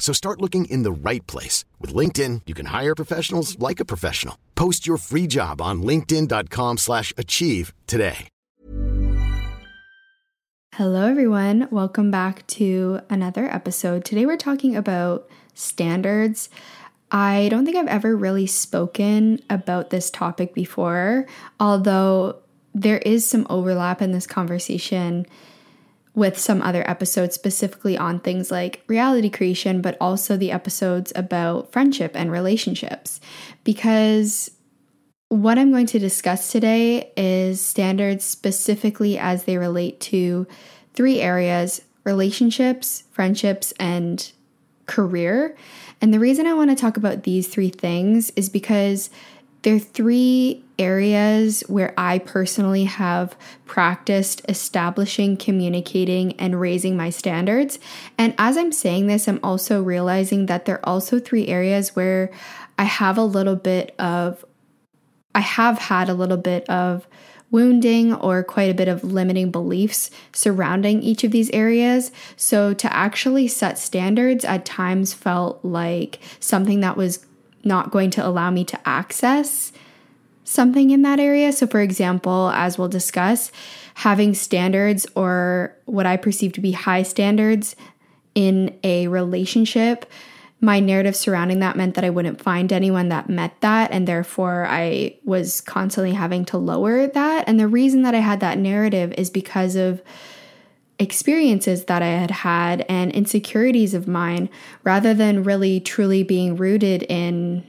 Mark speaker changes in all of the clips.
Speaker 1: So start looking in the right place. With LinkedIn, you can hire professionals like a professional. Post your free job on linkedin.com slash achieve today.
Speaker 2: Hello, everyone. Welcome back to another episode. Today we're talking about standards. I don't think I've ever really spoken about this topic before, although there is some overlap in this conversation with some other episodes specifically on things like reality creation, but also the episodes about friendship and relationships. Because what I'm going to discuss today is standards specifically as they relate to three areas relationships, friendships, and career. And the reason I want to talk about these three things is because they're three areas where I personally have practiced establishing, communicating, and raising my standards. And as I'm saying this, I'm also realizing that there are also three areas where I have a little bit of, I have had a little bit of wounding or quite a bit of limiting beliefs surrounding each of these areas. So to actually set standards at times felt like something that was not going to allow me to access something in that area. So, for example, as we'll discuss, having standards or what I perceive to be high standards in a relationship, my narrative surrounding that meant that I wouldn't find anyone that met that. And therefore, I was constantly having to lower that. And the reason that I had that narrative is because of experiences that I had had and insecurities of mine rather than really truly being rooted in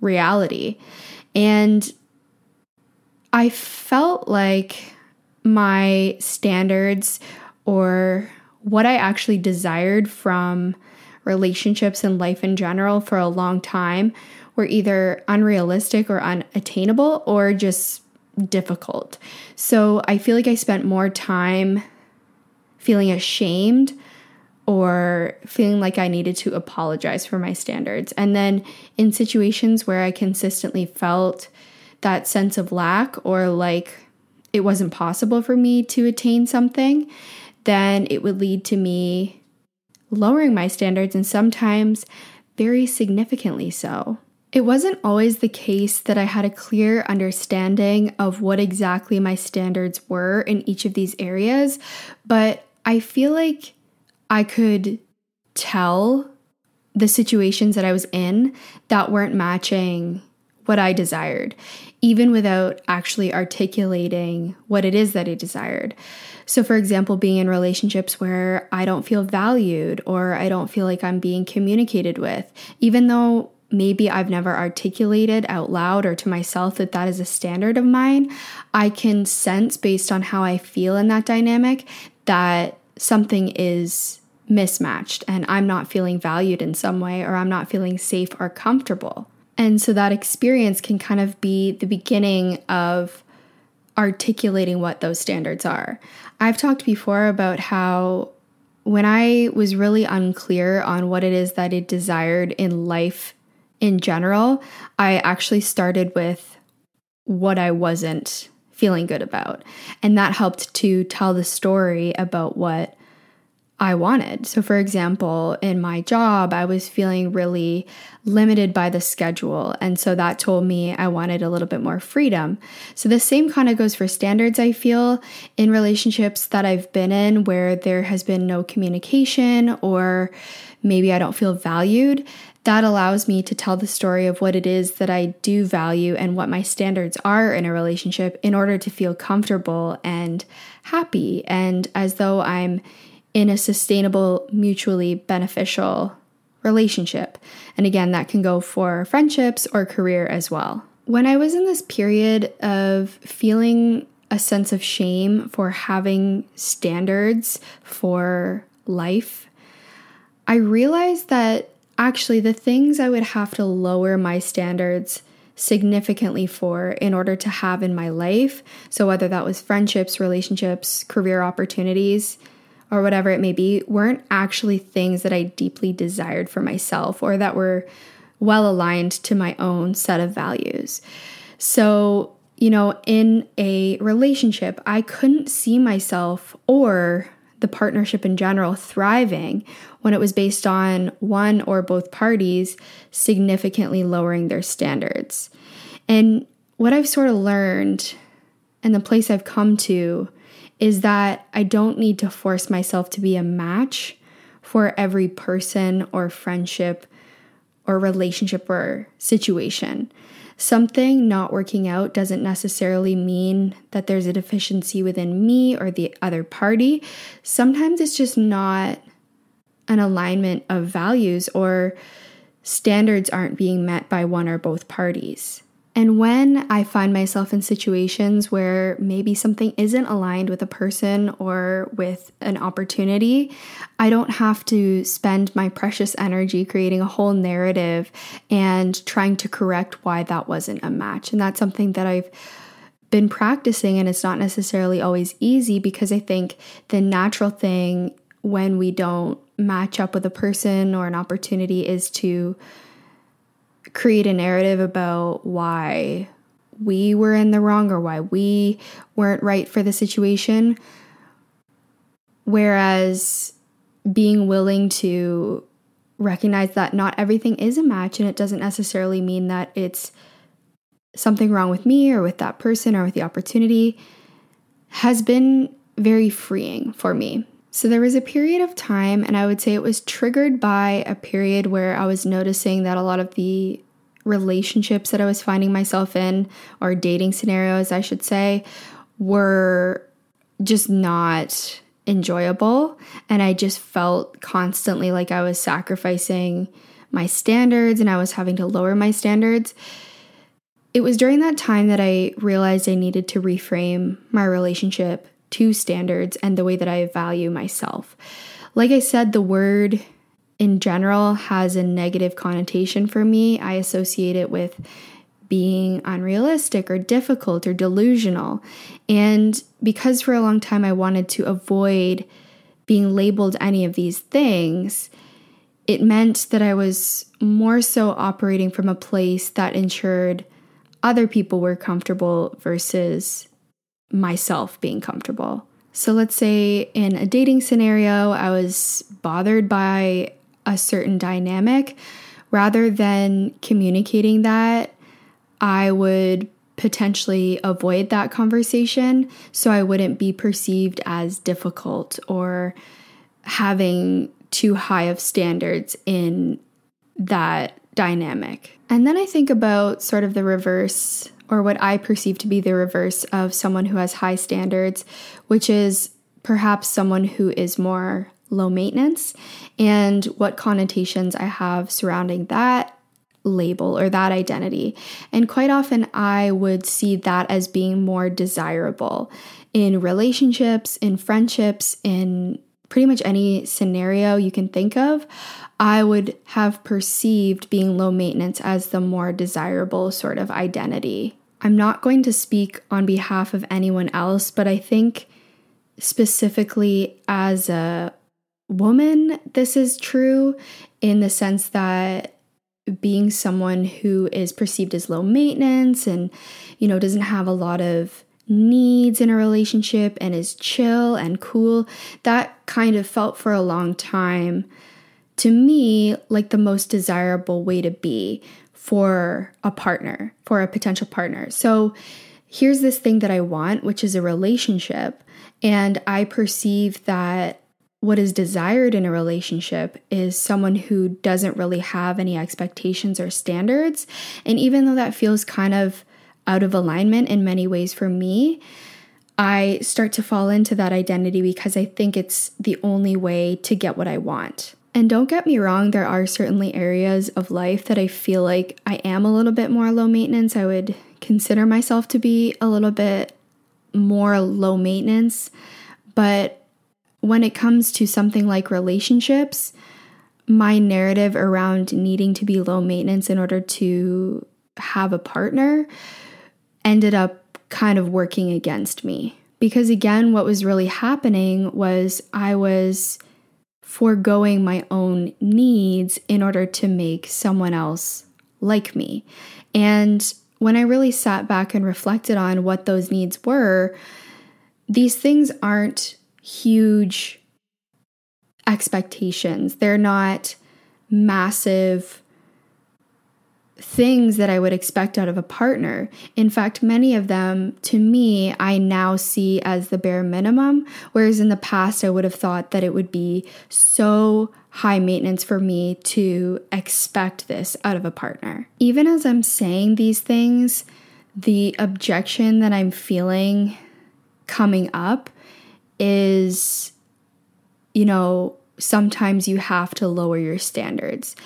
Speaker 2: reality. And I felt like my standards or what I actually desired from relationships and life in general for a long time were either unrealistic or unattainable or just difficult. So I feel like I spent more time feeling ashamed or feeling like I needed to apologize for my standards. And then in situations where I consistently felt that sense of lack or like it wasn't possible for me to attain something, then it would lead to me lowering my standards and sometimes very significantly so. It wasn't always the case that I had a clear understanding of what exactly my standards were in each of these areas, but I feel like I could tell the situations that I was in that weren't matching what I desired, even without actually articulating what it is that I desired. So, for example, being in relationships where I don't feel valued or I don't feel like I'm being communicated with, even though maybe I've never articulated out loud or to myself that that is a standard of mine, I can sense based on how I feel in that dynamic that something is mismatched and I'm not feeling valued in some way or I'm not feeling safe or comfortable. And so that experience can kind of be the beginning of articulating what those standards are. I've talked before about how when I was really unclear on what it is that I desired in life in general, I actually started with what I wasn't feeling good about. And that helped to tell the story about what I wanted. So, for example, in my job, I was feeling really limited by the schedule. And so that told me I wanted a little bit more freedom. So, the same kind of goes for standards, I feel, in relationships that I've been in where there has been no communication or maybe I don't feel valued. That allows me to tell the story of what it is that I do value and what my standards are in a relationship in order to feel comfortable and happy and as though I'm in a sustainable, mutually beneficial relationship. And again, that can go for friendships or career as well. When I was in this period of feeling a sense of shame for having standards for life, I realized that actually the things I would have to lower my standards significantly for in order to have in my life, so whether that was friendships, relationships, career opportunities, or whatever it may be weren't actually things that I deeply desired for myself or that were well aligned to my own set of values. So, you know, in a relationship, I couldn't see myself or the partnership in general thriving when it was based on one or both parties significantly lowering their standards. And what I've sort of learned and the place I've come to is that I don't need to force myself to be a match for every person or friendship or relationship or situation. Something not working out doesn't necessarily mean that there's a deficiency within me or the other party. Sometimes it's just not an alignment of values or standards aren't being met by one or both parties. And when I find myself in situations where maybe something isn't aligned with a person or with an opportunity, I don't have to spend my precious energy creating a whole narrative and trying to correct why that wasn't a match. And that's something that I've been practicing, and it's not necessarily always easy because I think the natural thing when we don't match up with a person or an opportunity is to create a narrative about why we were in the wrong or why we weren't right for the situation. Whereas being willing to recognize that not everything is a match and it doesn't necessarily mean that it's something wrong with me or with that person or with the opportunity has been very freeing for me. So there was a period of time, and I would say it was triggered by a period where I was noticing that a lot of the relationships that I was finding myself in, or dating scenarios, I should say, were just not enjoyable. And I just felt constantly like I was sacrificing my standards and I was having to lower my standards. It was during that time that I realized I needed to reframe my relationship to standards and the way that I value myself. Like I said, the word in general has a negative connotation for me. I associate it with being unrealistic or difficult or delusional. And because for a long time I wanted to avoid being labeled any of these things, it meant that I was more so operating from a place that ensured other people were comfortable versus myself being comfortable. So let's say in a dating scenario, I was bothered by a certain dynamic, rather than communicating that, I would potentially avoid that conversation so I wouldn't be perceived as difficult or having too high of standards in that dynamic. And then I think about sort of the reverse or what I perceive to be the reverse of someone who has high standards, which is perhaps someone who is more low maintenance and what connotations I have surrounding that label or that identity. And quite often, I would see that as being more desirable in relationships, in friendships, in pretty much any scenario you can think of. I would have perceived being low maintenance as the more desirable sort of identity. I'm not going to speak on behalf of anyone else, but I think specifically as a woman, this is true in the sense that being someone who is perceived as low maintenance and, you know, doesn't have a lot of needs in a relationship and is chill and cool. That kind of felt for a long time to me like the most desirable way to be for a partner, for a potential partner. So here's this thing that I want, which is a relationship. And I perceive that what is desired in a relationship is someone who doesn't really have any expectations or standards. And even though that feels kind of out of alignment in many ways for me, I start to fall into that identity because I think it's the only way to get what I want. And don't get me wrong, there are certainly areas of life that I feel like I am a little bit more low maintenance. I would consider myself to be a little bit more low maintenance. But when it comes to something like relationships, my narrative around needing to be low maintenance in order to have a partner ended up kind of working against me. Because again, what was really happening was I was foregoing my own needs in order to make someone else like me. And when I really sat back and reflected on what those needs were, these things aren't huge expectations. They're not massive things that I would expect out of a partner. In fact, many of them to me, I now see as the bare minimum, whereas in the past, I would have thought that it would be so high maintenance for me to expect this out of a partner. Even as I'm saying these things, the objection that I'm feeling coming up is, you know, sometimes you have to lower your standards.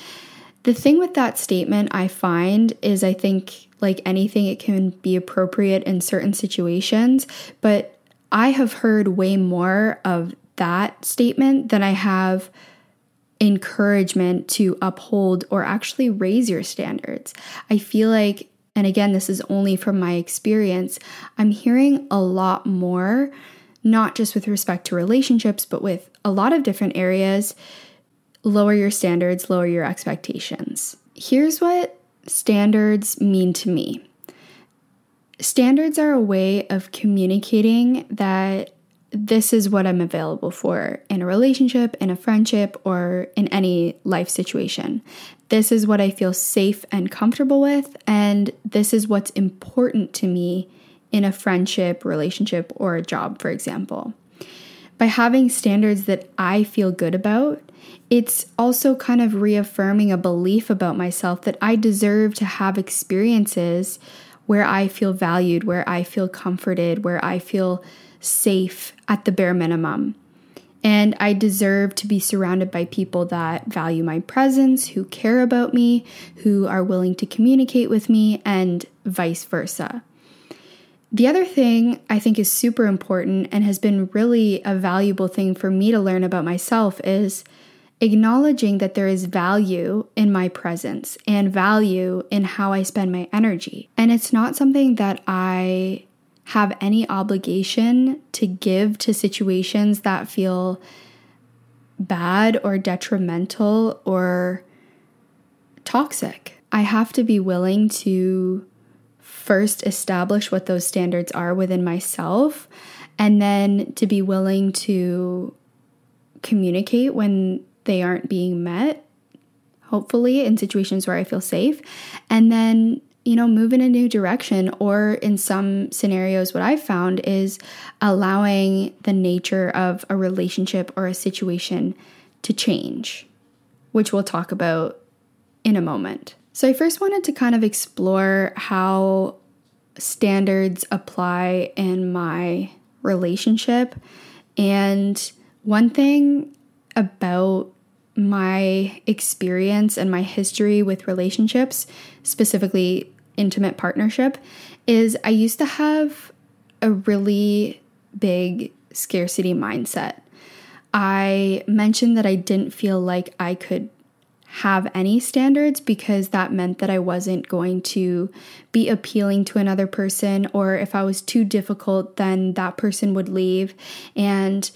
Speaker 2: The thing with that statement I find is I think, like anything, it can be appropriate in certain situations, but I have heard way more of that statement than I have encouragement to uphold or actually raise your standards. I feel like, and again, this is only from my experience, I'm hearing a lot more, not just with respect to relationships, but with a lot of different areas lower your standards, lower your expectations. Here's what standards mean to me standards are a way of communicating that this is what I'm available for in a relationship, in a friendship, or in any life situation. This is what I feel safe and comfortable with, and this is what's important to me in a friendship, relationship, or a job, for example. By having standards that I feel good about, it's also kind of reaffirming a belief about myself that I deserve to have experiences where I feel valued, where I feel comforted, where I feel safe at the bare minimum. And I deserve to be surrounded by people that value my presence, who care about me, who are willing to communicate with me, and vice versa. The other thing I think is super important and has been really a valuable thing for me to learn about myself is acknowledging that there is value in my presence and value in how I spend my energy. And it's not something that I have any obligation to give to situations that feel bad or detrimental or toxic. I have to be willing to first establish what those standards are within myself and then to be willing to communicate when they aren't being met, hopefully, in situations where I feel safe. And then, you know, move in a new direction. Or in some scenarios, what I've found is allowing the nature of a relationship or a situation to change, which we'll talk about in a moment. So, I first wanted to kind of explore how standards apply in my relationship. And one thing about my experience and my history with relationships, specifically intimate partnership, is I used to have a really big scarcity mindset. I mentioned that I didn't feel like I could have any standards because that meant that I wasn't going to be appealing to another person, or if I was too difficult, then that person would leave. And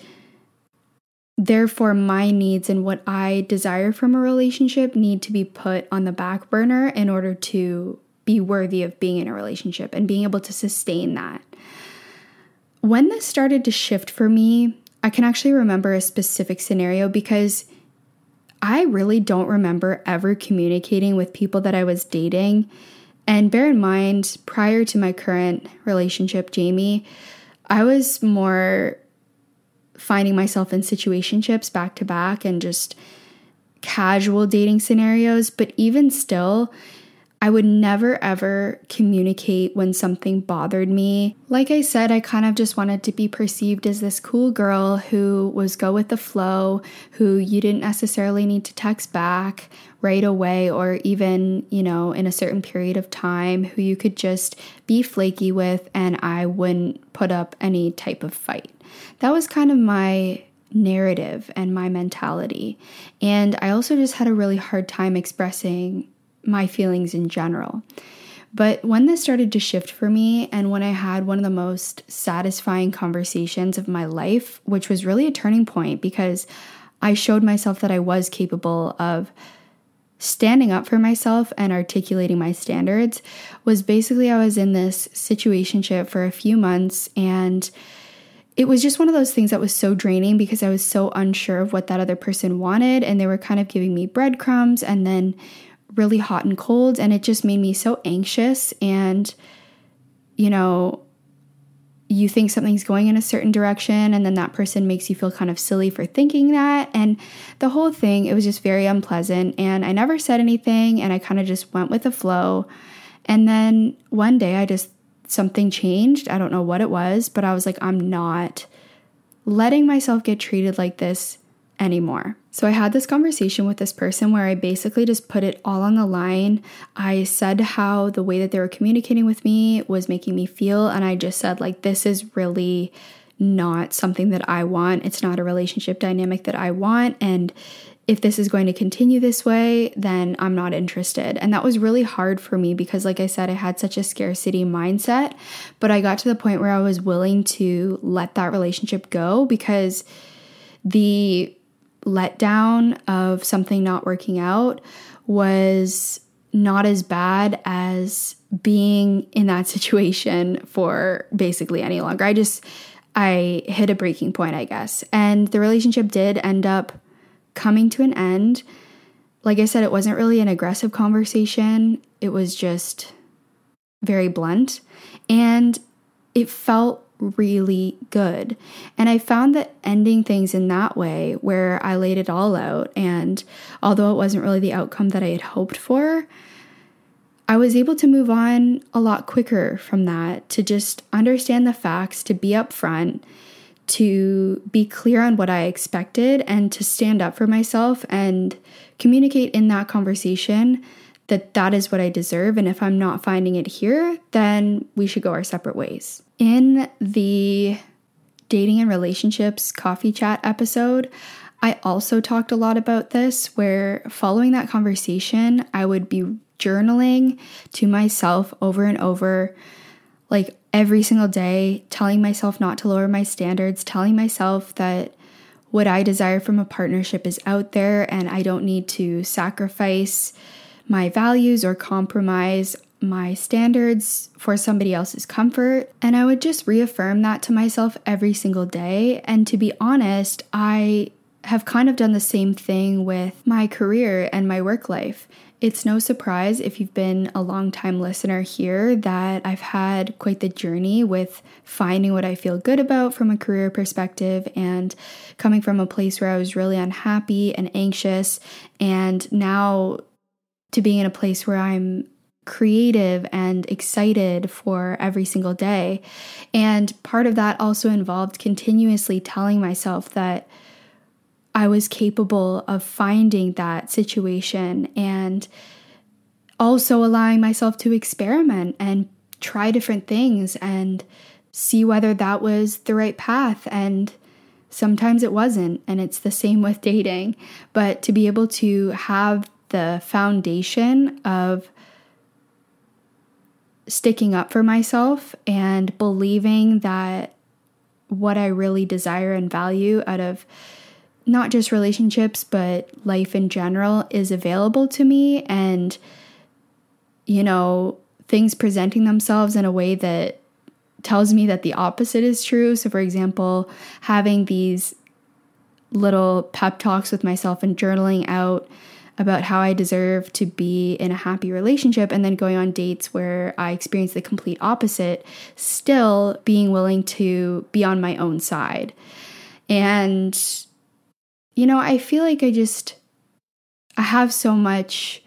Speaker 2: Therefore, my needs and what I desire from a relationship need to be put on the back burner in order to be worthy of being in a relationship and being able to sustain that. when this started to shift for me, I can actually remember a specific scenario because I really don't remember ever communicating with people that I was dating. And bear in mind, prior to my current relationship, Jamie, I was more finding myself in situationships back to back and just casual dating scenarios. But even still, I would never ever communicate when something bothered me. Like I said, I kind of just wanted to be perceived as this cool girl who was go with the flow, who you didn't necessarily need to text back right away or even, you know, in a certain period of time, who you could just be flaky with and I wouldn't put up any type of fight. That was kind of my narrative and my mentality. And I also just had a really hard time expressing my feelings in general. But when this started to shift for me, and when I had one of the most satisfying conversations of my life, which was really a turning point because I showed myself that I was capable of standing up for myself and articulating my standards, was basically I was in this situationship for a few months and it was just one of those things that was so draining because I was so unsure of what that other person wanted and they were kind of giving me breadcrumbs and then really hot and cold and it just made me so anxious. And you know you think something's going in a certain direction and then that person makes you feel kind of silly for thinking that. And the whole thing it was just very unpleasant. And I never said anything and I kind of just went with the flow. And then one day I just something changed. I don't know what it was but I was like I'm not letting myself get treated like this anymore. So I had this conversation with this person where I basically just put it all on the line. I said how the way that they were communicating with me was making me feel, and I just said, like, this is really not something that I want. It's not a relationship dynamic that I want. And if this is going to continue this way, then I'm not interested. And that was really hard for me because, like I said, I had such a scarcity mindset. But I got to the point where I was willing to let that relationship go because the letdown of something not working out was not as bad as being in that situation for basically any longer. I just, I hit a breaking point, I guess. And the relationship did end up coming to an end. Like I said, it wasn't really an aggressive conversation, it was just very blunt. And it felt really good. And I found that ending things in that way, where I laid it all out, and although it wasn't really the outcome that I had hoped for, I was able to move on a lot quicker from that, to just understand the facts, to be upfront, to be clear on what I expected, and to stand up for myself and communicate in that conversation that that is what I deserve. And if I'm not finding it here, then we should go our separate ways. In the dating and relationships coffee chat episode, I also talked a lot about this, where following that conversation, I would be journaling to myself over and over, like every single day, telling myself not to lower my standards, telling myself that what I desire from a partnership is out there and I don't need to sacrifice my values or compromise my standards for somebody else's comfort. And I would just reaffirm that to myself every single day. And to be honest, I have kind of done the same thing with my career and my work life. It's no surprise if you've been a long time listener here that I've had quite the journey with finding what I feel good about from a career perspective and coming from a place where I was really unhappy and anxious, and now to being in a place where I'm creative and excited for every single day. And part of that also involved continuously telling myself that I was capable of finding that situation and also allowing myself to experiment and try different things and see whether that was the right path. And sometimes it wasn't. And it's the same with dating. But to be able to have the foundation of sticking up for myself and believing that what I really desire and value out of not just relationships, but life in general is available to me. And, you know, things presenting themselves in a way that tells me that the opposite is true. So, for example, having these little pep talks with myself and journaling out about how I deserve to be in a happy relationship and then going on dates where I experience the complete opposite, still being willing to be on my own side. And, you know, I feel like I just, I have so much.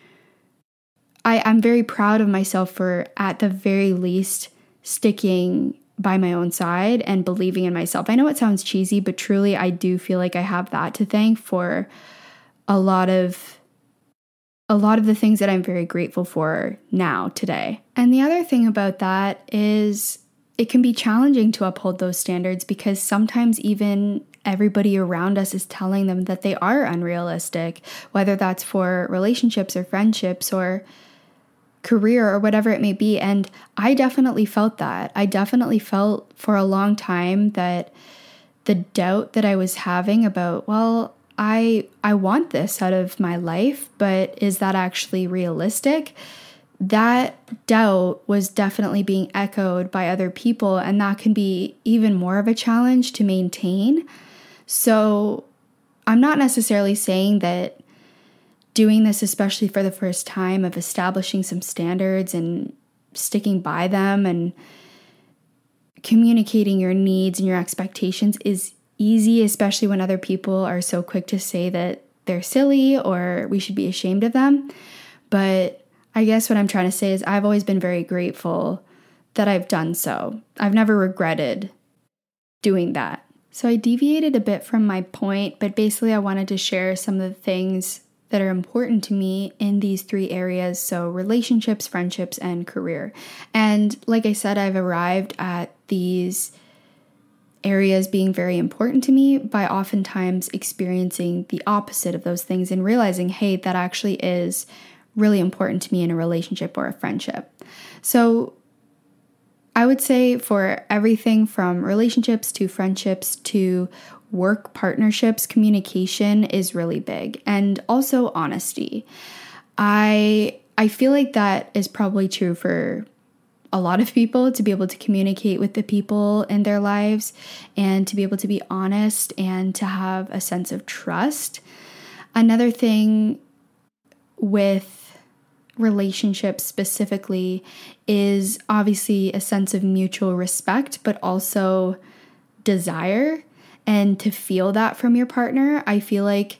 Speaker 2: I, I'm very proud of myself for, at the very least, sticking by my own side and believing in myself. I know it sounds cheesy, but truly, I do feel like I have that to thank for a lot of a lot of the things that I'm very grateful for now today. And the other thing about that is it can be challenging to uphold those standards because sometimes even everybody around us is telling them that they are unrealistic, whether that's for relationships or friendships or career or whatever it may be. And I definitely felt that. I definitely felt for a long time that the doubt that I was having about, well, I I want this out of my life, but is that actually realistic? That doubt was definitely being echoed by other people and that can be even more of a challenge to maintain. So, I'm not necessarily saying that doing this especially for the first time of establishing some standards and sticking by them and communicating your needs and your expectations is easy, especially when other people are so quick to say that they're silly or we should be ashamed of them. But I guess what I'm trying to say is I've always been very grateful that I've done so. I've never regretted doing that. So I deviated a bit from my point, but basically, I wanted to share some of the things that are important to me in these three areas so relationships, friendships, and career. And like I said, I've arrived at these areas being very important to me by oftentimes experiencing the opposite of those things and realizing, hey, that actually is really important to me in a relationship or a friendship. So I would say for everything from relationships to friendships to work partnerships, communication is really big and also honesty. I I feel like that is probably true for a lot of people to be able to communicate with the people in their lives and to be able to be honest and to have a sense of trust. Another thing with relationships specifically is obviously a sense of mutual respect, but also desire. And to feel that from your partner, I feel like.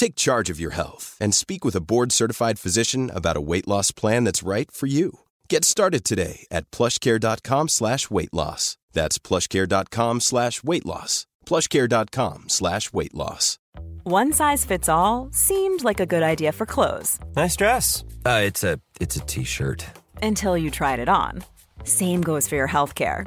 Speaker 3: Take charge of your health and speak with a board-certified physician about a weight loss plan that's right for you. Get started today at plushcare.com slash weight loss. That's plushcare.com slash weight loss. plushcare.com slash weight loss.
Speaker 4: One size fits all seemed like a good idea for clothes
Speaker 5: Nice dress. Uh, it's a it's a t-shirt.
Speaker 4: until you tried it on. Same goes for your healthcare.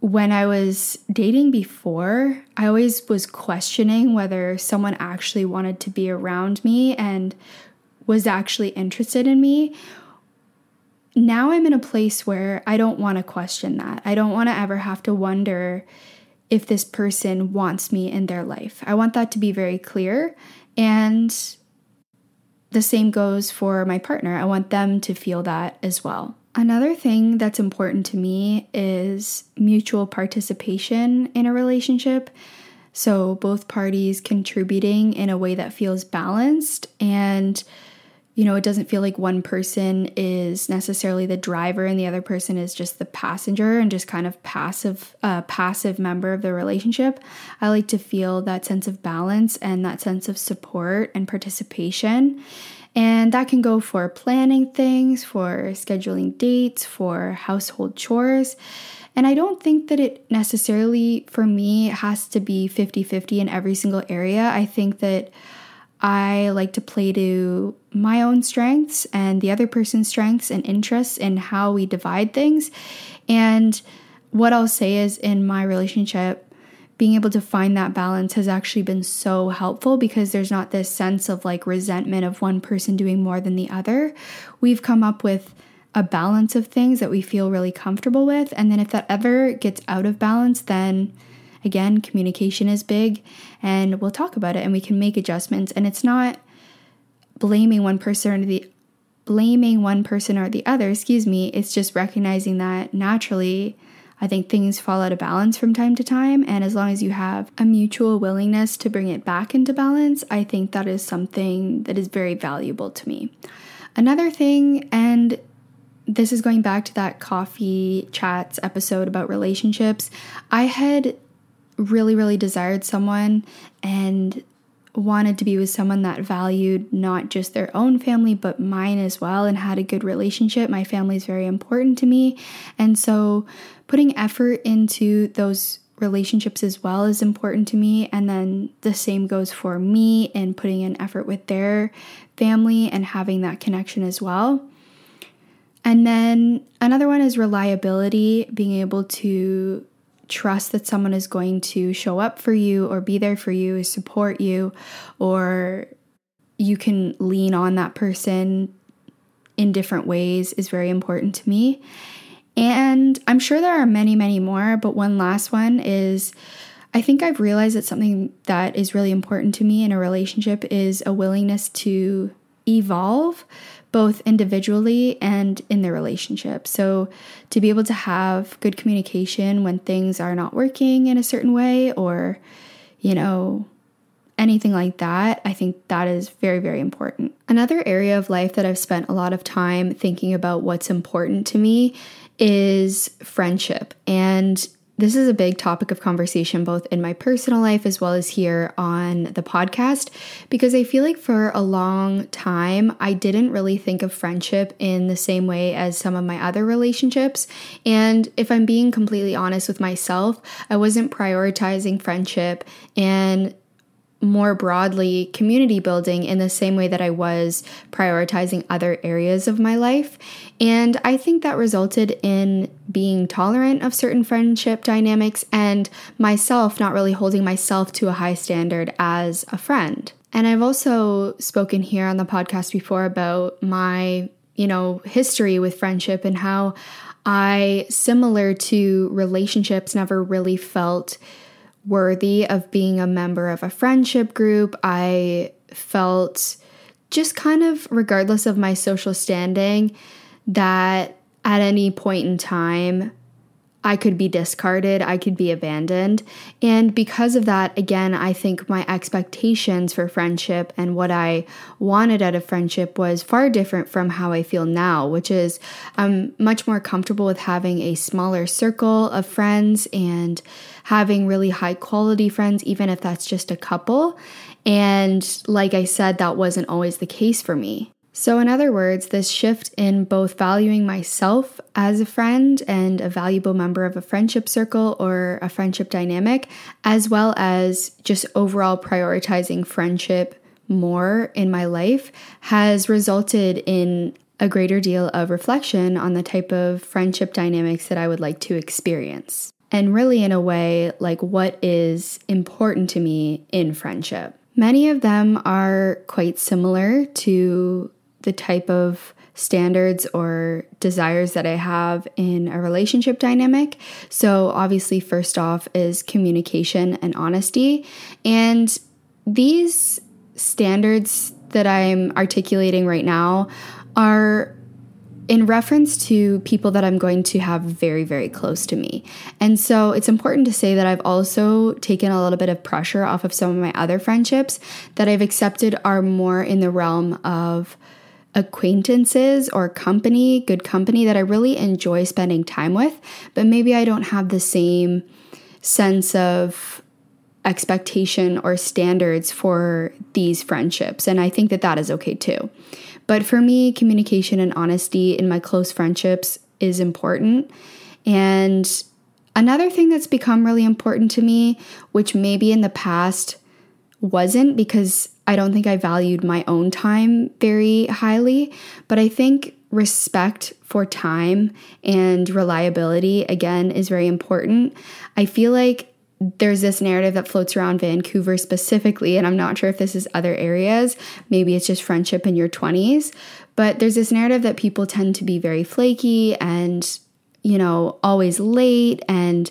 Speaker 2: when I was dating before, I always was questioning whether someone actually wanted to be around me and was actually interested in me. Now I'm in a place where I don't want to question that. I don't want to ever have to wonder if this person wants me in their life. I want that to be very clear. And the same goes for my partner. I want them to feel that as well. Another thing that's important to me is mutual participation in a relationship. So, both parties contributing in a way that feels balanced and you know, it doesn't feel like one person is necessarily the driver and the other person is just the passenger and just kind of passive uh, passive member of the relationship. I like to feel that sense of balance and that sense of support and participation. And that can go for planning things, for scheduling dates, for household chores. And I don't think that it necessarily, for me, has to be 50 50 in every single area. I think that I like to play to my own strengths and the other person's strengths and interests in how we divide things. And what I'll say is in my relationship, being able to find that balance has actually been so helpful because there's not this sense of like resentment of one person doing more than the other. We've come up with a balance of things that we feel really comfortable with. And then if that ever gets out of balance, then again, communication is big and we'll talk about it and we can make adjustments. And it's not blaming one person or the blaming one person or the other, excuse me, it's just recognizing that naturally I think things fall out of balance from time to time, and as long as you have a mutual willingness to bring it back into balance, I think that is something that is very valuable to me. Another thing, and this is going back to that coffee chats episode about relationships, I had really, really desired someone and wanted to be with someone that valued not just their own family but mine as well and had a good relationship. My family is very important to me. And so putting effort into those relationships as well is important to me. And then the same goes for me and putting in effort with their family and having that connection as well. And then another one is reliability, being able to trust that someone is going to show up for you or be there for you, support you, or you can lean on that person in different ways is very important to me. And I'm sure there are many, many more, but one last one is I think I've realized that something that is really important to me in a relationship is a willingness to evolve both individually and in the relationship. So, to be able to have good communication when things are not working in a certain way or, you know, anything like that, I think that is very, very important. Another area of life that I've spent a lot of time thinking about what's important to me is friendship. And this is a big topic of conversation both in my personal life as well as here on the podcast because I feel like for a long time I didn't really think of friendship in the same way as some of my other relationships. And if I'm being completely honest with myself, I wasn't prioritizing friendship and more broadly community building in the same way that I was prioritizing other areas of my life. And I think that resulted in being tolerant of certain friendship dynamics and myself not really holding myself to a high standard as a friend. And I've also spoken here on the podcast before about my, you know, history with friendship and how I, similar to relationships, never really felt worthy of being a member of a friendship group. I felt just kind of, regardless of my social standing, that at any point in time, I could be discarded, I could be abandoned. And because of that, again, I think my expectations for friendship and what I wanted out of friendship was far different from how I feel now, which is I'm much more comfortable with having a smaller circle of friends and having really high quality friends, even if that's just a couple. And like I said, that wasn't always the case for me. So, in other words, this shift in both valuing myself as a friend and a valuable member of a friendship circle or a friendship dynamic, as well as just overall prioritizing friendship more in my life, has resulted in a greater deal of reflection on the type of friendship dynamics that I would like to experience. and really, in a way, like what is important to me in friendship. Many of them are quite similar to the type of standards or desires that I have in a relationship dynamic. So, obviously, first off is communication and honesty. And these standards that I'm articulating right now are in reference to people that I'm going to have very, very close to me. And so it's important to say that I've also taken a little bit of pressure off of some of my other friendships that I've accepted are more in the realm of acquaintances or company, good company that I really enjoy spending time with, but maybe I don't have the same sense of expectation or standards for these friendships. And I think that that is okay too. But for me, communication and honesty in my close friendships is important. And another thing that's become really important to me, which maybe in the past wasn't because I don't think I valued my own time very highly, but I think respect for time and reliability again is very important. I feel like there's this narrative that floats around Vancouver specifically, and I'm not sure if this is other areas. Maybe it's just friendship in your 20s, but there's this narrative that people tend to be very flaky and, you know, always late and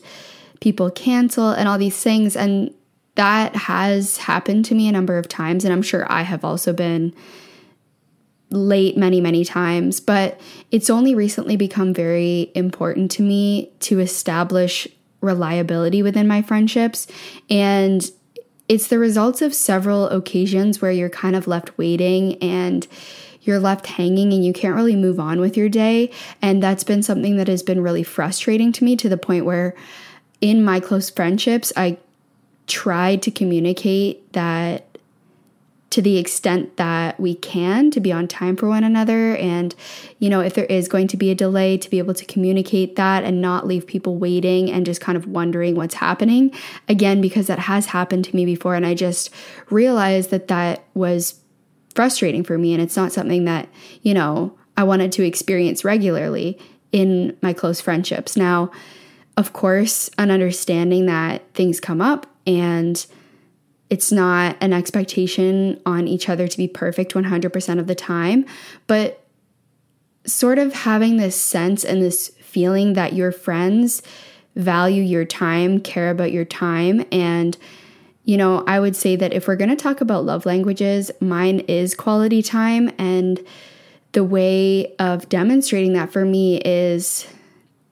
Speaker 2: people cancel and all these things. And that has happened to me a number of times, and I'm sure I have also been late many, many times, but it's only recently become very important to me to establish reliability within my friendships. And it's the results of several occasions where you're kind of left waiting and you're left hanging and you can't really move on with your day. And that's been something that has been really frustrating to me to the point where in my close friendships, I tried to communicate that to the extent that we can to be on time for one another. And, you know, if there is going to be a delay, to be able to communicate that and not leave people waiting and just kind of wondering what's happening. Again, because that has happened to me before. And I just realized that that was frustrating for me. And it's not something that, you know, I wanted to experience regularly in my close friendships. Now, of course, an understanding that things come up and it's not an expectation on each other to be perfect 100% of the time, but sort of having this sense and this feeling that your friends value your time, care about your time. And, you know, I would say that if we're going to talk about love languages, mine is quality time. And the way of demonstrating that for me is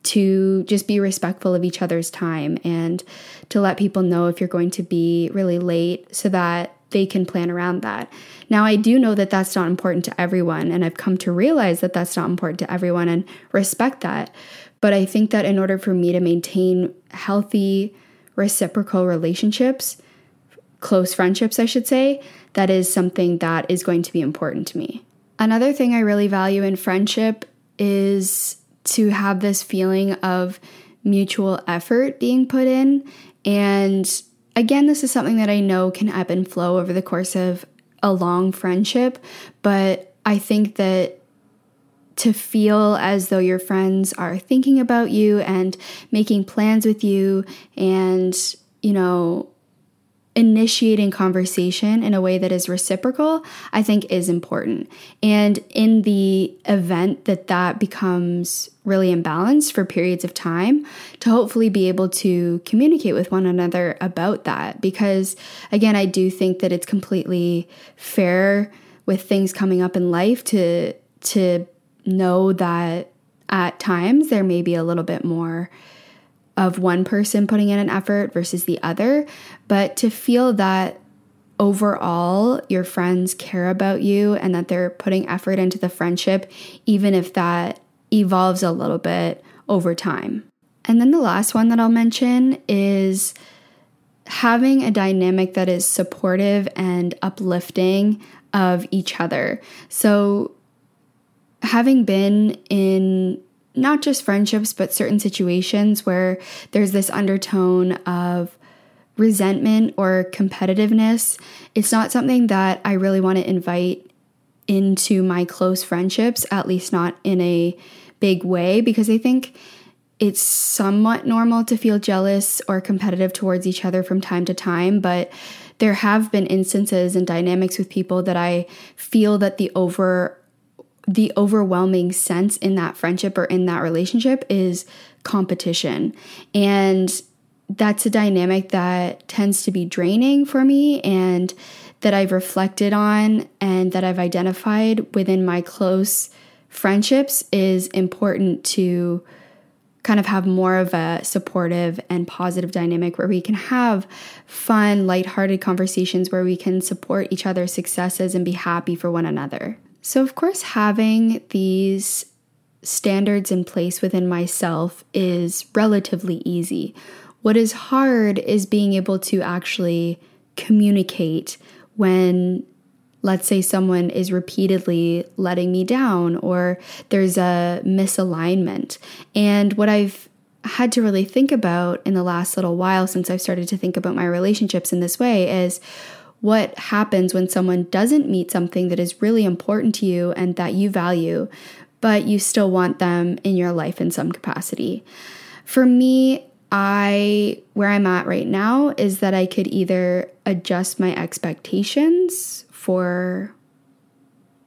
Speaker 2: to just be respectful of each other's time and to let people know if you're going to be really late so that they can plan around that. Now, I do know that that's not important to everyone, and I've come to realize that that's not important to everyone and respect that. But I think that in order for me to maintain healthy, reciprocal relationships, close friendships, I should say, that is something that is going to be important to me. Another thing I really value in friendship is to have this feeling of mutual effort being put in. And again, this is something that I know can ebb and flow over the course of a long friendship, but I think that to feel as though your friends are thinking about you and making plans with you and, you know, initiating conversation in a way that is reciprocal, I think is important. And in the event that that becomes really imbalanced for periods of time, to hopefully be able to communicate with one another about that. Because again, I do think that it's completely fair with things coming up in life to to know that at times there may be a little bit more of one person putting in an effort versus the other, but to feel that overall your friends care about you and that they're putting effort into the friendship, even if that evolves a little bit over time. And then the last one that I'll mention is having a dynamic that is supportive and uplifting of each other. So, having been in not just friendships, but certain situations where there's this undertone of resentment or competitiveness. It's not something that I really want to invite into my close friendships, at least not in a big way, because I think it's somewhat normal to feel jealous or competitive towards each other from time to time, but there have been instances and dynamics with people that I feel that the over the overwhelming sense in that friendship or in that relationship is competition. And that's a dynamic that tends to be draining for me and that I've reflected on and that I've identified within my close friendships is important to kind of have more of a supportive and positive dynamic where we can have fun, lighthearted conversations where we can support each other's successes and be happy for one another. So, of course, having these standards in place within myself is relatively easy. What is hard is being able to actually communicate when let's say someone is repeatedly letting me down or there's a misalignment. And what I've had to really think about in the last little while since I've started to think about my relationships in this way is what happens when someone doesn't meet something that is really important to you and that you value, but you still want them in your life in some capacity. For me, I where I'm at right now is that I could either adjust my expectations for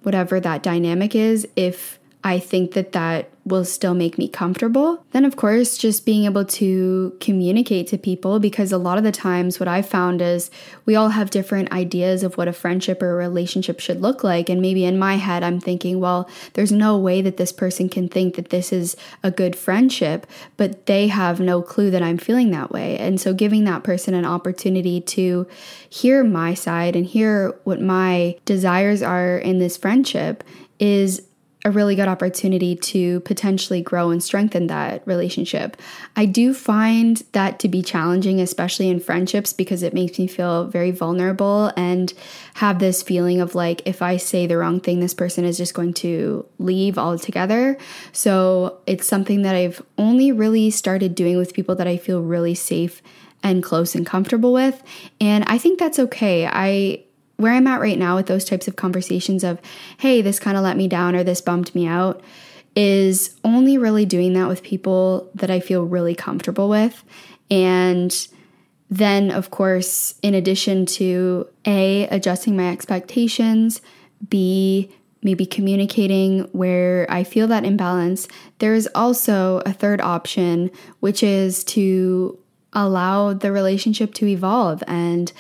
Speaker 2: whatever that dynamic is if I think that that will still make me comfortable. Then, of course, just being able to communicate to people because a lot of the times what I've found is we all have different ideas of what a friendship or a relationship should look like. And maybe in my head, I'm thinking, well, there's no way that this person can think that this is a good friendship, but they have no clue that I'm feeling that way. And so giving that person an opportunity to hear my side and hear what my desires are in this friendship is a really good opportunity to potentially grow and strengthen that relationship. I do find that to be challenging, especially in friendships, because it makes me feel very vulnerable and have this feeling of like, if I say the wrong thing, this person is just going to leave altogether. So it's something that I've only really started doing with people that I feel really safe and close and comfortable with. And I think that's okay. I where I'm at right now with those types of conversations of, hey, this kind of let me down or this bumped me out, is only really doing that with people that I feel really comfortable with. And then, of course, in addition to A, adjusting my expectations, B, maybe communicating where I feel that imbalance, there is also a third option, which is to allow the relationship to evolve. And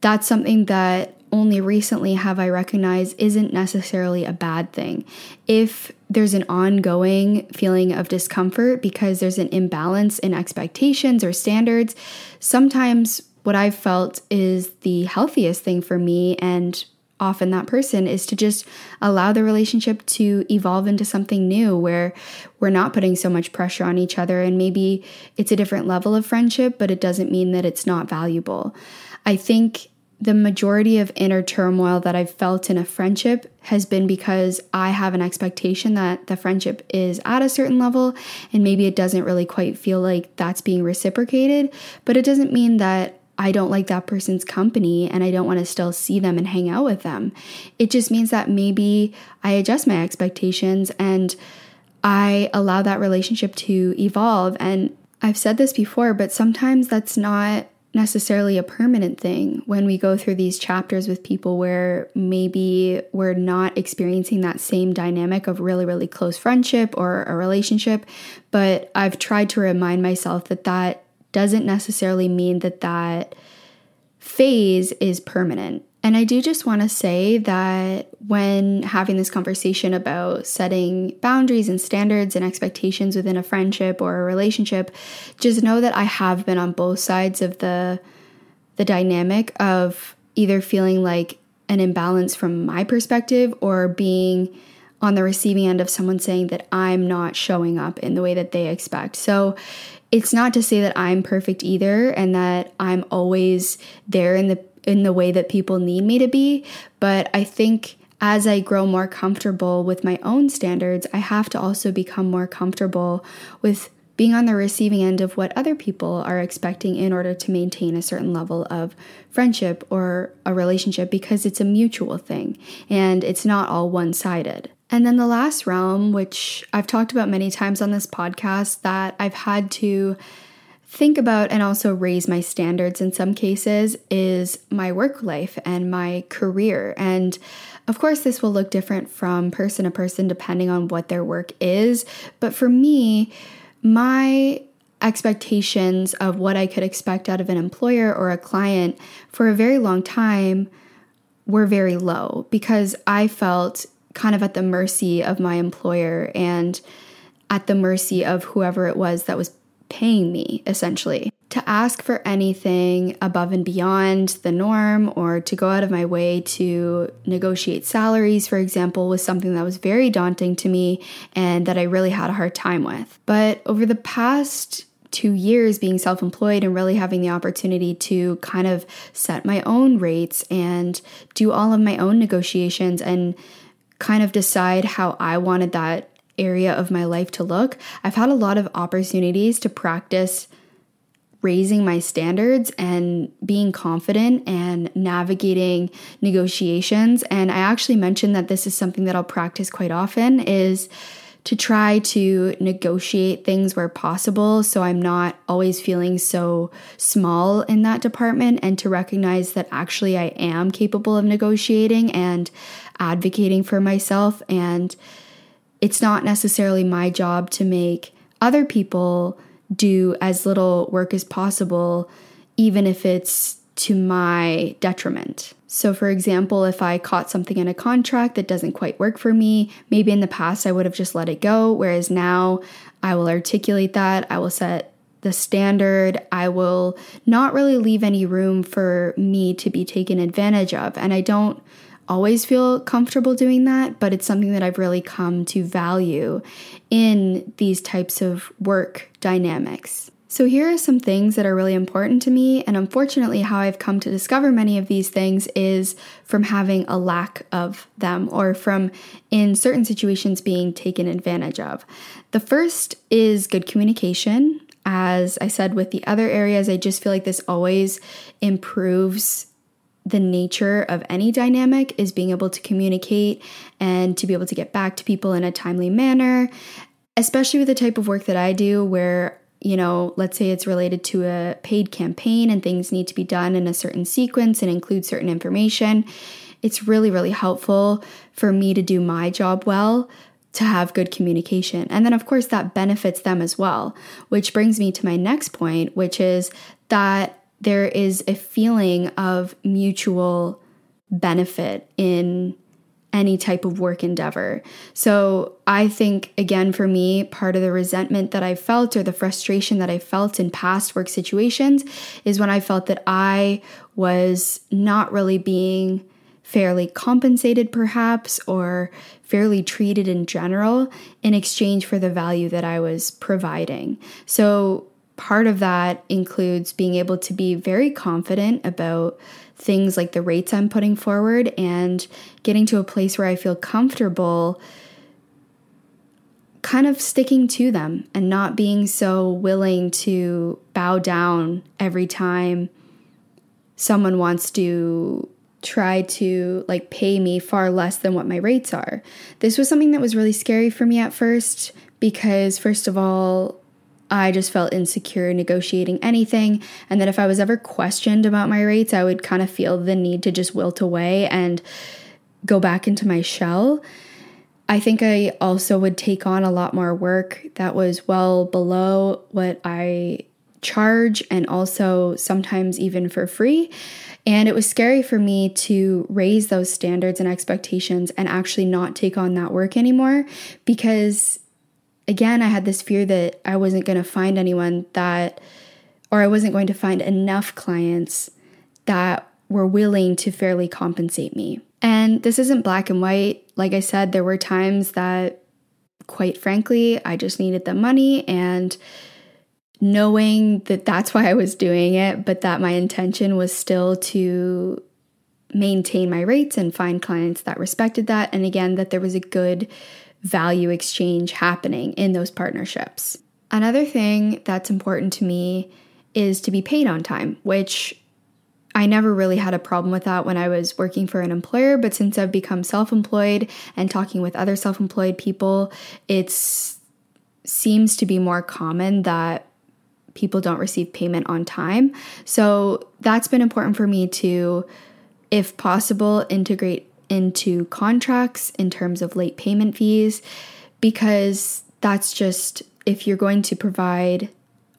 Speaker 2: that's something that only recently have I recognized isn't necessarily a bad thing. If there's an ongoing feeling of discomfort because there's an imbalance in expectations or standards, sometimes what I've felt is the healthiest thing for me and often that person is to just allow the relationship to evolve into something new where we're not putting so much pressure on each other and maybe it's a different level of friendship, but it doesn't mean that it's not valuable. I think the majority of inner turmoil that I've felt in a friendship has been because I have an expectation that the friendship is at a certain level and maybe it doesn't really quite feel like that's being reciprocated. But it doesn't mean that I don't like that person's company and I don't want to still see them and hang out with them. It just means that maybe I adjust my expectations and I allow that relationship to evolve. And I've said this before, but sometimes that's not necessarily a permanent thing when we go through these chapters with people where maybe we're not experiencing that same dynamic of really, really close friendship or a relationship. But I've tried to remind myself that that doesn't necessarily mean that that phase is permanent. And I do just want to say that when having this conversation about setting boundaries and standards and expectations within a friendship or a relationship, just know that I have been on both sides of the the dynamic of either feeling like an imbalance from my perspective or being on the receiving end of someone saying that I'm not showing up in the way that they expect. So it's not to say that I'm perfect either and that I'm always there in the in the way that people need me to be, but I think as I grow more comfortable with my own standards, I have to also become more comfortable with being on the receiving end of what other people are expecting in order to maintain a certain level of friendship or a relationship because it's a mutual thing and it's not all one sided. And then the last realm, which I've talked about many times on this podcast, that I've had to think about and also raise my standards in some cases, is my work life and my career. And of course, this will look different from person to person depending on what their work is. But for me, my expectations of what I could expect out of an employer or a client for a very long time were very low because I felt kind of at the mercy of my employer and at the mercy of whoever it was that was paying me, essentially. To ask for anything above and beyond the norm or to go out of my way to negotiate salaries, for example, was something that was very daunting to me and that I really had a hard time with. But over the past two years being self employed and really having the opportunity to kind of set my own rates and do all of my own negotiations and kind of decide how I wanted that area of my life to look, I've had a lot of opportunities to practice raising my standards and being confident and navigating negotiations and I actually mentioned that this is something that I'll practice quite often is to try to negotiate things where possible so I'm not always feeling so small in that department and to recognize that actually I am capable of negotiating and advocating for myself. And it's not necessarily my job to make other people do as little work as possible, even if it's to my detriment. So, for example, if I caught something in a contract that doesn't quite work for me, maybe in the past I would have just let it go, whereas now I will articulate that, I will set the standard, I will not really leave any room for me to be taken advantage of. And I don't always feel comfortable doing that, but it's something that I've really come to value in these types of work dynamics. So, here are some things that are really important to me, and unfortunately, how I've come to discover many of these things is from having a lack of them or from, in certain situations, being taken advantage of. The first is good communication. As I said with the other areas, I just feel like this always improves the nature of any dynamic is being able to communicate and to be able to get back to people in a timely manner, especially with the type of work that I do where you know, let's say it's related to a paid campaign and things need to be done in a certain sequence and include certain information, it's really, really helpful for me to do my job well to have good communication. And then, of course, that benefits them as well, which brings me to my next point, which is that there is a feeling of mutual benefit in any type of work endeavor. So I think, again, for me, part of the resentment that I felt or the frustration that I felt in past work situations is when I felt that I was not really being fairly compensated, perhaps, or fairly treated in general in exchange for the value that I was providing. So part of that includes being able to be very confident about things like the rates I'm putting forward and getting to a place where I feel comfortable kind of sticking to them and not being so willing to bow down every time someone wants to try to like pay me far less than what my rates are. This was something that was really scary for me at first because first of all, I just felt insecure negotiating anything. And that if I was ever questioned about my rates, I would kind of feel the need to just wilt away and go back into my shell. I think I also would take on a lot more work that was well below what I charge and also sometimes even for free. And it was scary for me to raise those standards and expectations and actually not take on that work anymore because again, I had this fear that I wasn't going to find anyone that, or I wasn't going to find enough clients that were willing to fairly compensate me. And this isn't black and white. Like I said, there were times that, quite frankly, I just needed the money and knowing that that's why I was doing it, but that my intention was still to maintain my rates and find clients that respected that. And again, that there was a good value exchange happening in those partnerships. Another thing that's important to me is to be paid on time, which I never really had a problem with that when I was working for an employer, but since I've become self employed and talking with other self employed people, it seems to be more common that people don't receive payment on time. So that's been important for me to, if possible, integrate into contracts in terms of late payment fees, because that's just if you're going to provide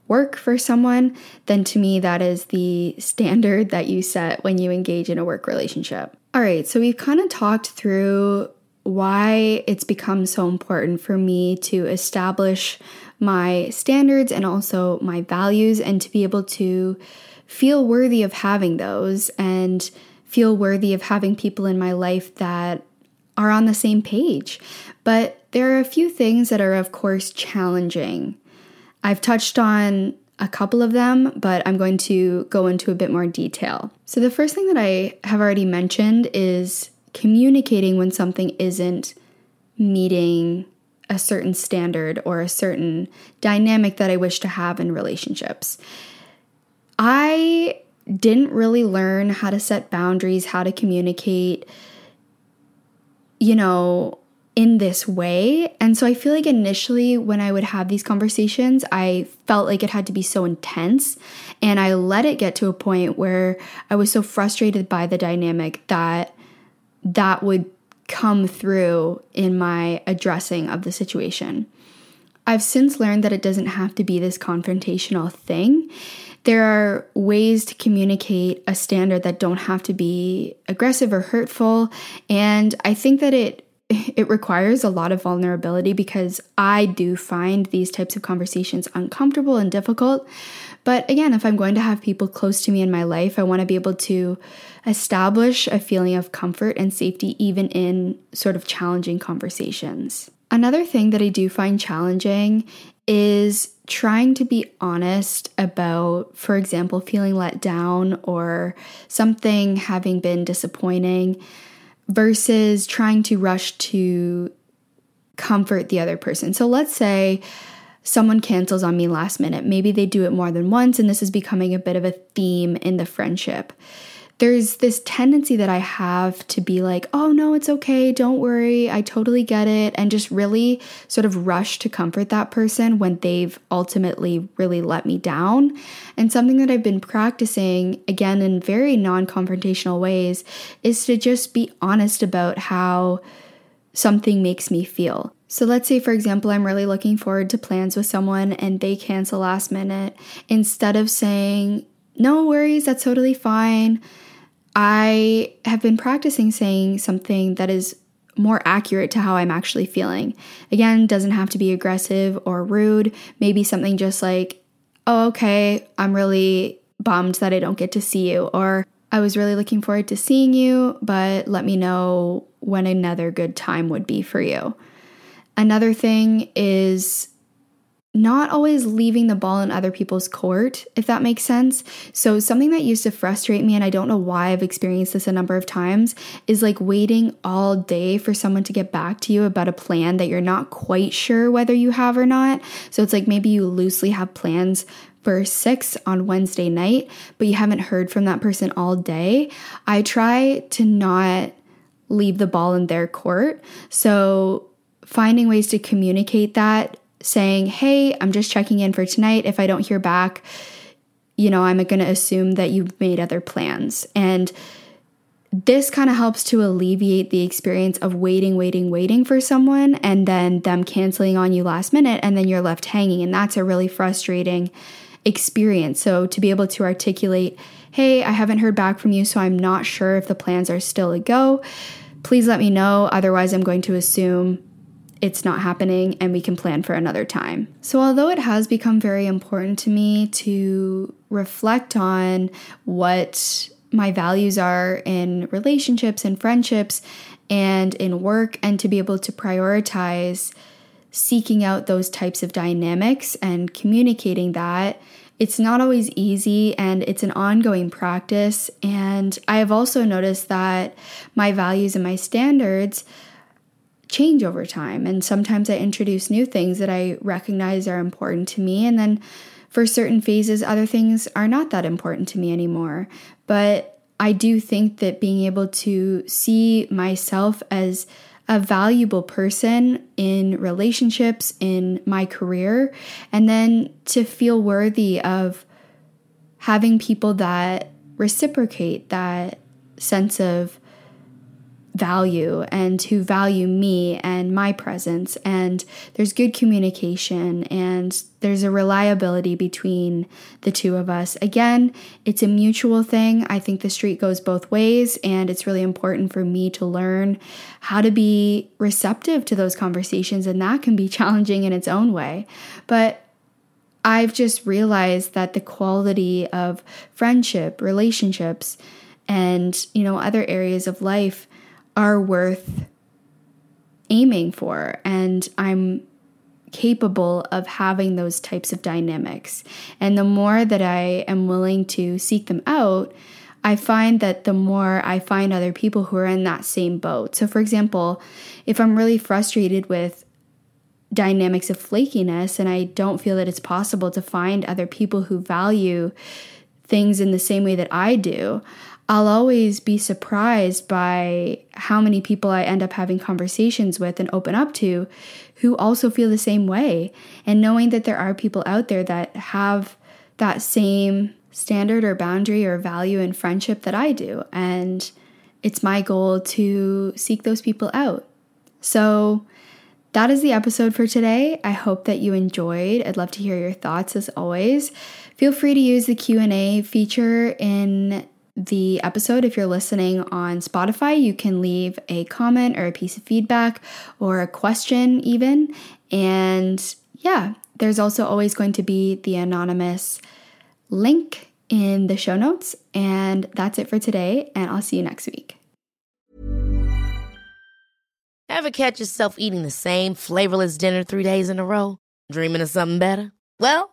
Speaker 2: work for someone, then to me, that is the standard that you set when you engage in a work relationship. All right, so we've kind of talked through why it's become so important for me to establish my standards and also my values and to be able to feel worthy of having those and feel worthy of having people in my life that are on the same page. But there are a few things that are, of course, challenging I've touched on a couple of them, but I'm going to go into a bit more detail. So, the first thing that I have already mentioned is communicating when something isn't meeting a certain standard or a certain dynamic that I wish to have in relationships. I didn't really learn how to set boundaries, how to communicate, you know, in this way. And so I feel like initially when I would have these conversations, I felt like it had to be so intense. And I let it get to a point where I was so frustrated by the dynamic that that would come through in my addressing of the situation. I've since learned that it doesn't have to be this confrontational thing. There are ways to communicate a standard that don't have to be aggressive or hurtful. And I think that it it requires a lot of vulnerability because I do find these types of conversations uncomfortable and difficult. But again, if I'm going to have people close to me in my life, I want to be able to establish a feeling of comfort and safety even in sort of challenging conversations. Another thing that I do find challenging is trying to be honest about, for example, feeling let down or something having been disappointing versus trying to rush to comfort the other person. So let's say someone cancels on me last minute. Maybe they do it more than once, and this is becoming a bit of a theme in the friendship there's this tendency that I have to be like, oh no, it's okay, don't worry, I totally get it, and just really sort of rush to comfort that person when they've ultimately really let me down. And something that I've been practicing, again, in very non confrontational ways, is to just be honest about how something makes me feel. So let's say, for example, I'm really looking forward to plans with someone and they cancel last minute. Instead of saying, no worries, that's totally fine. I have been practicing saying something that is more accurate to how I'm actually feeling. Again, doesn't have to be aggressive or rude. Maybe something just like, oh, okay, I'm really bummed that I don't get to see you. Or I was really looking forward to seeing you, but let me know when another good time would be for you. Another thing is not always leaving the ball in other people's court, if that makes sense. So, something that used to frustrate me, and I don't know why I've experienced this a number of times, is like waiting all day for someone to get back to you about a plan that you're not quite sure whether you have or not. So, it's like maybe you loosely have plans for six on Wednesday night, but you haven't heard from that person all day. I try to not leave the ball in their court. So, finding ways to communicate that saying, Hey, I'm just checking in for tonight. If I don't hear back, you know, I'm going to assume that you've made other plans. And this kind of helps to alleviate the experience of waiting, waiting, waiting for someone and then them canceling on you last minute and then you're left hanging. And that's a really frustrating experience. So to be able to articulate, hey, I haven't heard back from you, so I'm not sure if the plans are still a go. Please let me know. Otherwise, I'm going to assume it's not happening and we can plan for another time. So, although it has become very important to me to reflect on what my values are in relationships and friendships and in work, and to be able to prioritize seeking out those types of dynamics and communicating that. It's not always easy and it's an ongoing practice. And I have also noticed that my values and my standards change over time. And sometimes I introduce new things that I recognize are important to me. And then for certain phases, other things are not that important to me anymore. But I do think that being able to see myself as a valuable person in relationships, in my career, and then to feel worthy of having people that reciprocate that sense of value and who value me and my presence. And there's good communication and there's a reliability between the two of us. Again it's a mutual thing. I think the street goes both ways and it's really important for me to learn how to be receptive to those conversations. And that can be challenging in its own way. But I've just realized that the quality of friendship, relationships, and you know other areas of life are worth aiming for and I'm capable of having those types of dynamics. And the more that I am willing to seek them out, I find that the more I find other people who are in that same boat. So, for example, if I'm really frustrated with dynamics of flakiness and I don't feel that it's possible to find other people who value things in the same way that I do, I'll always be surprised by how many people I end up having conversations with and open up to who also feel the same way. And knowing that there are people out there that have that same standard or boundary or value in friendship that I do. And it's my goal to seek those people out. So, that is the episode for today. I hope that you enjoyed. I'd love to hear your thoughts as always. Feel free to use the Q&A feature in the episode. If you're listening on Spotify, you can leave a comment or a piece of feedback or a question, even. And yeah, there's also always going to be the anonymous link in the show notes. And that's it for today. And I'll see you next week.
Speaker 6: Ever catch yourself eating the same flavorless dinner three days in a row? Dreaming of something better? Well,